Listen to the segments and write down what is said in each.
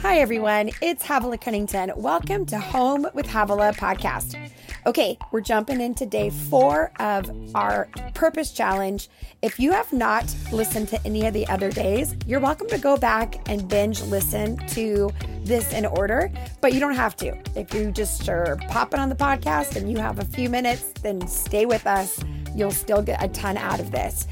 Hi, everyone. It's Havilah Cunnington. Welcome to Home with Havilah podcast. Okay, we're jumping into day four of our purpose challenge. If you have not listened to any of the other days, you're welcome to go back and binge listen to this in order, but you don't have to. If you just are popping on the podcast and you have a few minutes, then stay with us. You'll still get a ton out of this.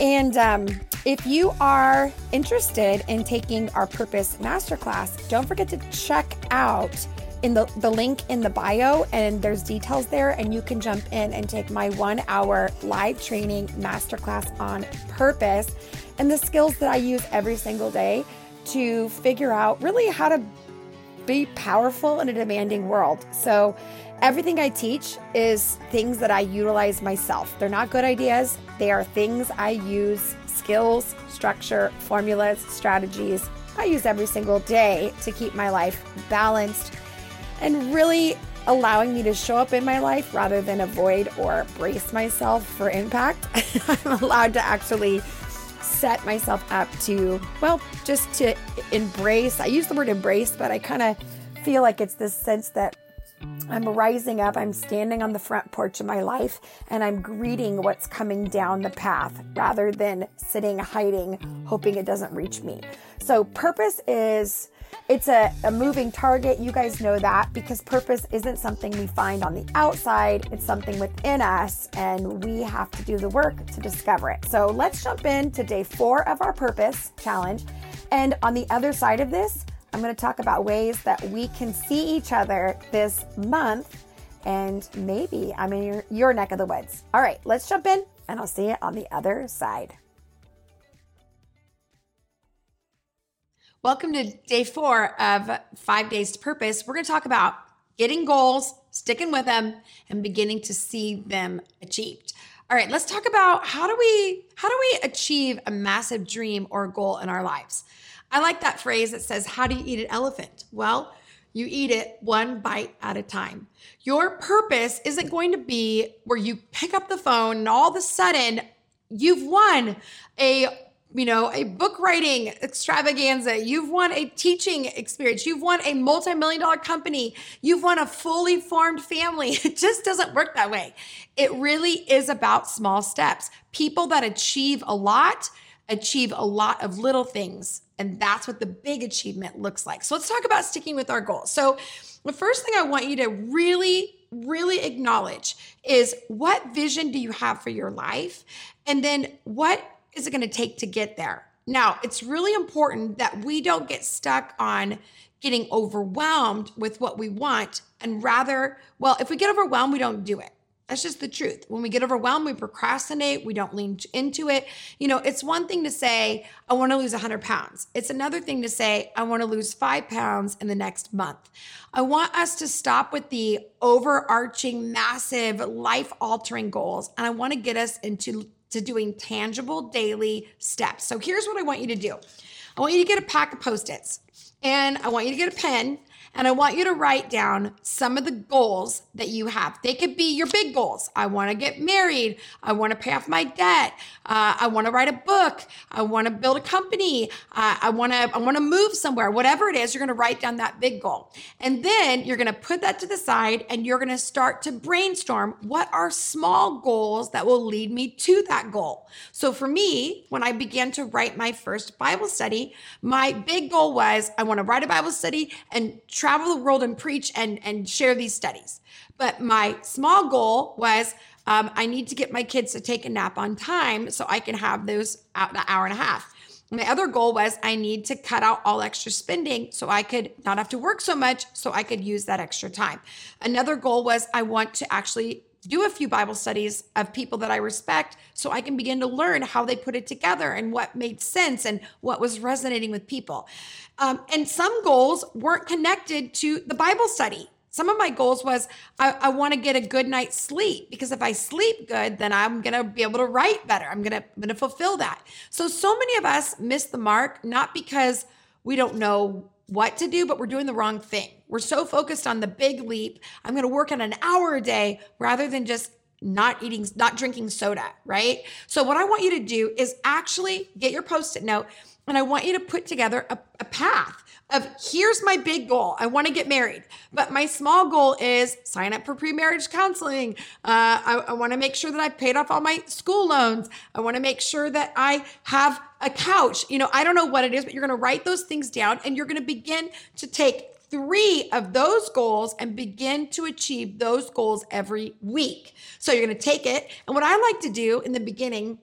And um, if you are interested in taking our Purpose Masterclass, don't forget to check out in the, the link in the bio and there's details there and you can jump in and take my one hour live training masterclass on purpose and the skills that I use every single day to figure out really how to be powerful in a demanding world. So everything I teach is things that I utilize myself. They're not good ideas. They are things I use, skills, structure, formulas, strategies I use every single day to keep my life balanced and really allowing me to show up in my life rather than avoid or brace myself for impact. I'm allowed to actually set myself up to, well, just to embrace. I use the word embrace, but I kind of feel like it's this sense that I'm rising up, I'm standing on the front porch of my life, and I'm greeting what's coming down the path rather than sitting hiding, hoping it doesn't reach me. So, purpose is it's a, a moving target. You guys know that because purpose isn't something we find on the outside, it's something within us, and we have to do the work to discover it. So let's jump into day four of our purpose challenge. And on the other side of this, I'm going to talk about ways that we can see each other this month and maybe I'm in your, your neck of the woods. All right, let's jump in and I'll see you on the other side. Welcome to day four of Five Days to Purpose. We're going to talk about getting goals, sticking with them, and beginning to see them achieved. All right, let's talk about how do we how do we achieve a massive dream or goal in our lives? I like that phrase that says, "How do you eat an elephant?" Well, you eat it one bite at a time. Your purpose isn't going to be where you pick up the phone and all of a sudden you've won a you know, a book writing extravaganza. You've won a teaching experience. You've won a multi million dollar company. You've won a fully formed family. It just doesn't work that way. It really is about small steps. People that achieve a lot achieve a lot of little things. And that's what the big achievement looks like. So let's talk about sticking with our goals. So, the first thing I want you to really, really acknowledge is what vision do you have for your life? And then what is it going to take to get there? Now, it's really important that we don't get stuck on getting overwhelmed with what we want and rather, well, if we get overwhelmed, we don't do it. That's just the truth. When we get overwhelmed, we procrastinate, we don't lean into it. You know, it's one thing to say, I want to lose 100 pounds. It's another thing to say, I want to lose five pounds in the next month. I want us to stop with the overarching, massive, life altering goals. And I want to get us into to doing tangible daily steps. So here's what I want you to do I want you to get a pack of post its and I want you to get a pen and I want you to write down some of the goals that you have. They could be your big goals. I want to get married. I want to pay off my debt. Uh, I want to write a book. I want to build a company. Uh, I want to I want to move somewhere. Whatever it is, you're going to write down that big goal, and then you're going to put that to the side, and you're going to start to brainstorm what are small goals that will lead me to that goal. So for me, when I began to write my first Bible study, my big goal was I want to write a Bible study and travel the world and preach and, and share these studies. But my small goal was um, I need to get my kids to take a nap on time so I can have those out an hour and a half. My other goal was I need to cut out all extra spending so I could not have to work so much so I could use that extra time. Another goal was I want to actually do a few Bible studies of people that I respect so I can begin to learn how they put it together and what made sense and what was resonating with people. Um, and some goals weren't connected to the Bible study. Some of my goals was I, I want to get a good night's sleep because if I sleep good, then I'm gonna be able to write better. I'm gonna I'm gonna fulfill that. So so many of us miss the mark not because we don't know what to do, but we're doing the wrong thing. We're so focused on the big leap. I'm going to work on an hour a day rather than just not eating, not drinking soda, right? So, what I want you to do is actually get your post it note and I want you to put together a, a path of here's my big goal. I want to get married, but my small goal is sign up for pre-marriage counseling. Uh, I, I want to make sure that I've paid off all my school loans. I want to make sure that I have a couch. You know, I don't know what it is, but you're going to write those things down and you're going to begin to take three of those goals and begin to achieve those goals every week. So you're going to take it. And what I like to do in the beginning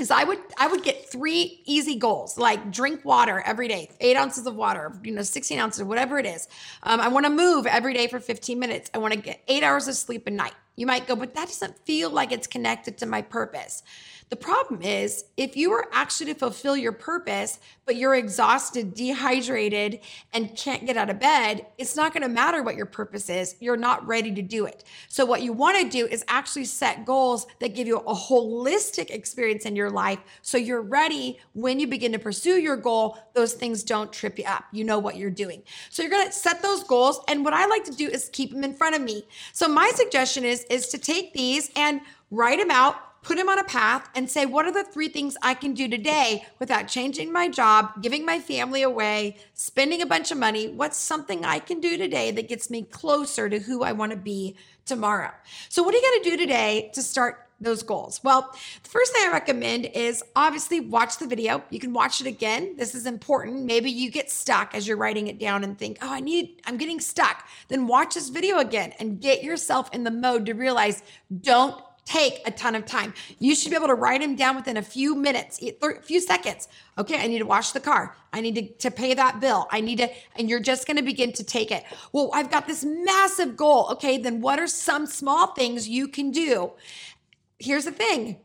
is I would I would get three easy goals like drink water every day, eight ounces of water, you know, 16 ounces, whatever it is. Um, I want to move every day for 15 minutes. I want to get eight hours of sleep a night. You might go, but that doesn't feel like it's connected to my purpose. The problem is, if you are actually to fulfill your purpose, but you're exhausted, dehydrated, and can't get out of bed, it's not going to matter what your purpose is. You're not ready to do it. So, what you want to do is actually set goals that give you a holistic experience in your life. So, you're ready when you begin to pursue your goal, those things don't trip you up. You know what you're doing. So, you're going to set those goals. And what I like to do is keep them in front of me. So, my suggestion is, is to take these and write them out put them on a path and say, what are the three things I can do today without changing my job, giving my family away, spending a bunch of money? What's something I can do today that gets me closer to who I want to be tomorrow? So, what are you going to do today to start? Those goals. Well, the first thing I recommend is obviously watch the video. You can watch it again. This is important. Maybe you get stuck as you're writing it down and think, oh, I need, I'm getting stuck. Then watch this video again and get yourself in the mode to realize don't take a ton of time. You should be able to write them down within a few minutes, a few seconds. Okay, I need to wash the car. I need to, to pay that bill. I need to, and you're just going to begin to take it. Well, I've got this massive goal. Okay, then what are some small things you can do? Here's the thing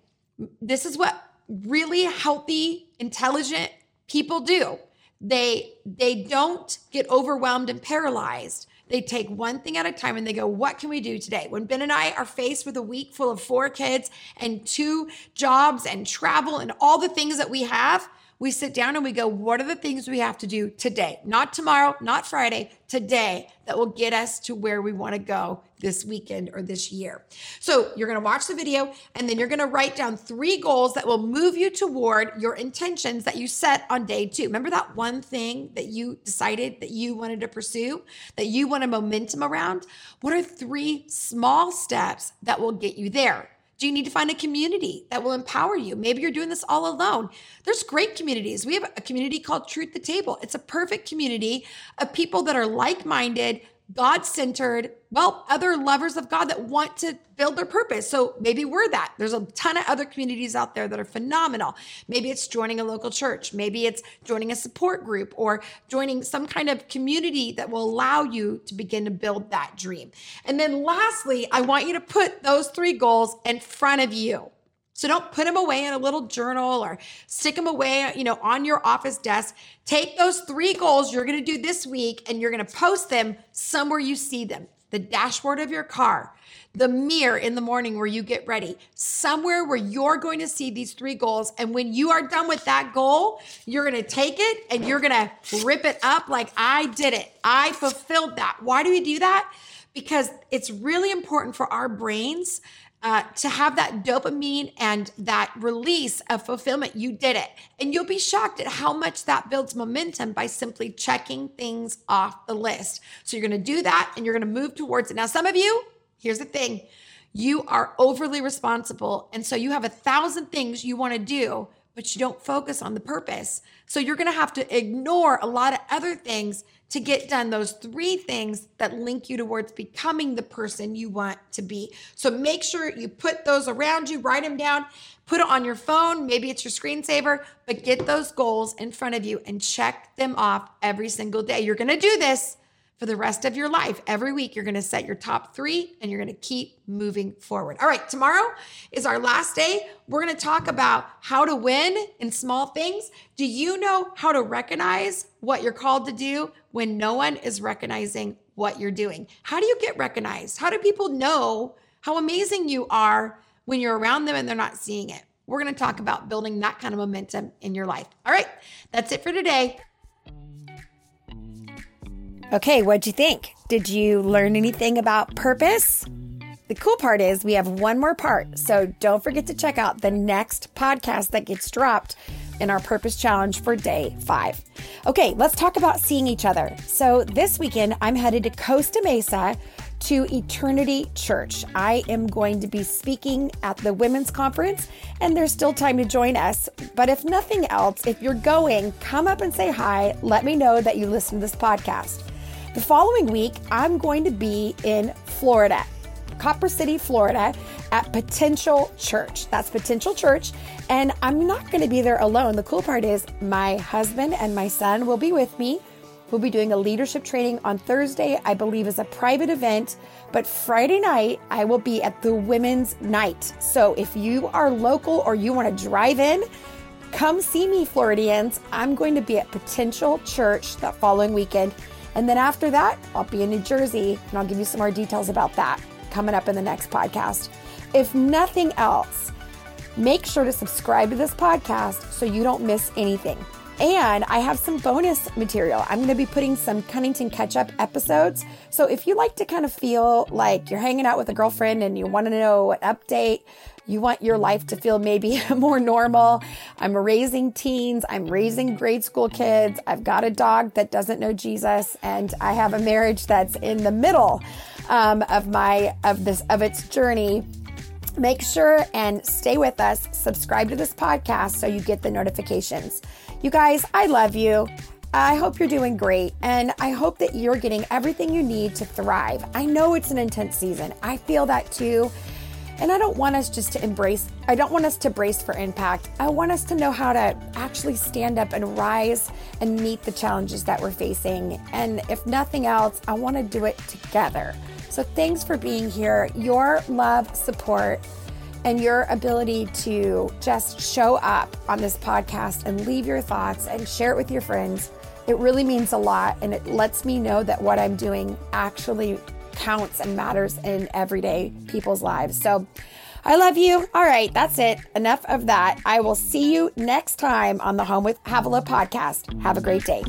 this is what really healthy, intelligent people do. They they don't get overwhelmed and paralyzed they take one thing at a time and they go, What can we do today? When Ben and I are faced with a week full of four kids and two jobs and travel and all the things that we have, we sit down and we go, what are the things we have to do today? Not tomorrow, not Friday, today that will get us to where we want to go this weekend or this year. So you're going to watch the video and then you're going to write down three goals that will move you toward your intentions that you set on day two. Remember that one thing that you decided that you wanted to pursue, that you want a momentum around? What are three small steps that will get you there? Do you need to find a community that will empower you? Maybe you're doing this all alone. There's great communities. We have a community called Truth to Table. It's a perfect community of people that are like minded, God centered, well, other lovers of God that want to build their purpose. So maybe we're that. There's a ton of other communities out there that are phenomenal. Maybe it's joining a local church. Maybe it's joining a support group or joining some kind of community that will allow you to begin to build that dream. And then lastly, I want you to put those three goals in front of you. So don't put them away in a little journal or stick them away, you know, on your office desk. Take those three goals you're going to do this week and you're going to post them somewhere you see them. The dashboard of your car, the mirror in the morning where you get ready, somewhere where you're going to see these three goals. And when you are done with that goal, you're going to take it and you're going to rip it up like I did it. I fulfilled that. Why do we do that? Because it's really important for our brains uh, to have that dopamine and that release of fulfillment, you did it. And you'll be shocked at how much that builds momentum by simply checking things off the list. So you're going to do that and you're going to move towards it. Now, some of you, here's the thing you are overly responsible. And so you have a thousand things you want to do, but you don't focus on the purpose. So you're going to have to ignore a lot of other things to get done those three things that link you towards becoming the person you want to be. So make sure you put those around you, write them down, put it on your phone. Maybe it's your screensaver, but get those goals in front of you and check them off every single day. You're going to do this for the rest of your life. Every week, you're going to set your top three and you're going to keep moving forward. All right, tomorrow is our last day. We're going to talk about how to win in small things. Do you know how to recognize what you're called to do when no one is recognizing what you're doing? How do you get recognized? How do people know how amazing you are when you're around them and they're not seeing it? We're going to talk about building that kind of momentum in your life. All right, that's it for today. Okay, what'd you think? Did you learn anything about purpose? The cool part is we have one more part. So don't forget to check out the next podcast that gets dropped in our purpose challenge for day five. Okay, let's talk about seeing each other. So this weekend, I'm headed to Costa Mesa to Eternity Church. I am going to be speaking at the women's conference, and there's still time to join us. But if nothing else, if you're going, come up and say hi. Let me know that you listen to this podcast. The following week, I'm going to be in Florida, Cooper City, Florida, at Potential Church. That's Potential Church. And I'm not going to be there alone. The cool part is my husband and my son will be with me. We'll be doing a leadership training on Thursday, I believe is a private event, but Friday night I will be at the women's night. So if you are local or you want to drive in, come see me, Floridians. I'm going to be at Potential Church that following weekend. And then after that, I'll be in New Jersey and I'll give you some more details about that coming up in the next podcast. If nothing else, make sure to subscribe to this podcast so you don't miss anything. And I have some bonus material. I'm going to be putting some Cunnington catch up episodes. So if you like to kind of feel like you're hanging out with a girlfriend and you want to know an update, you want your life to feel maybe more normal. I'm raising teens. I'm raising grade school kids. I've got a dog that doesn't know Jesus and I have a marriage that's in the middle um, of my, of this, of its journey make sure and stay with us. Subscribe to this podcast so you get the notifications. You guys, I love you. I hope you're doing great, and I hope that you're getting everything you need to thrive. I know it's an intense season. I feel that too. And I don't want us just to embrace, I don't want us to brace for impact. I want us to know how to actually stand up and rise and meet the challenges that we're facing. And if nothing else, I want to do it together. So thanks for being here. Your love, support, and your ability to just show up on this podcast and leave your thoughts and share it with your friends. It really means a lot and it lets me know that what I'm doing actually counts and matters in everyday people's lives. So I love you. All right, that's it. Enough of that. I will see you next time on the Home with Havilah podcast. Have a great day.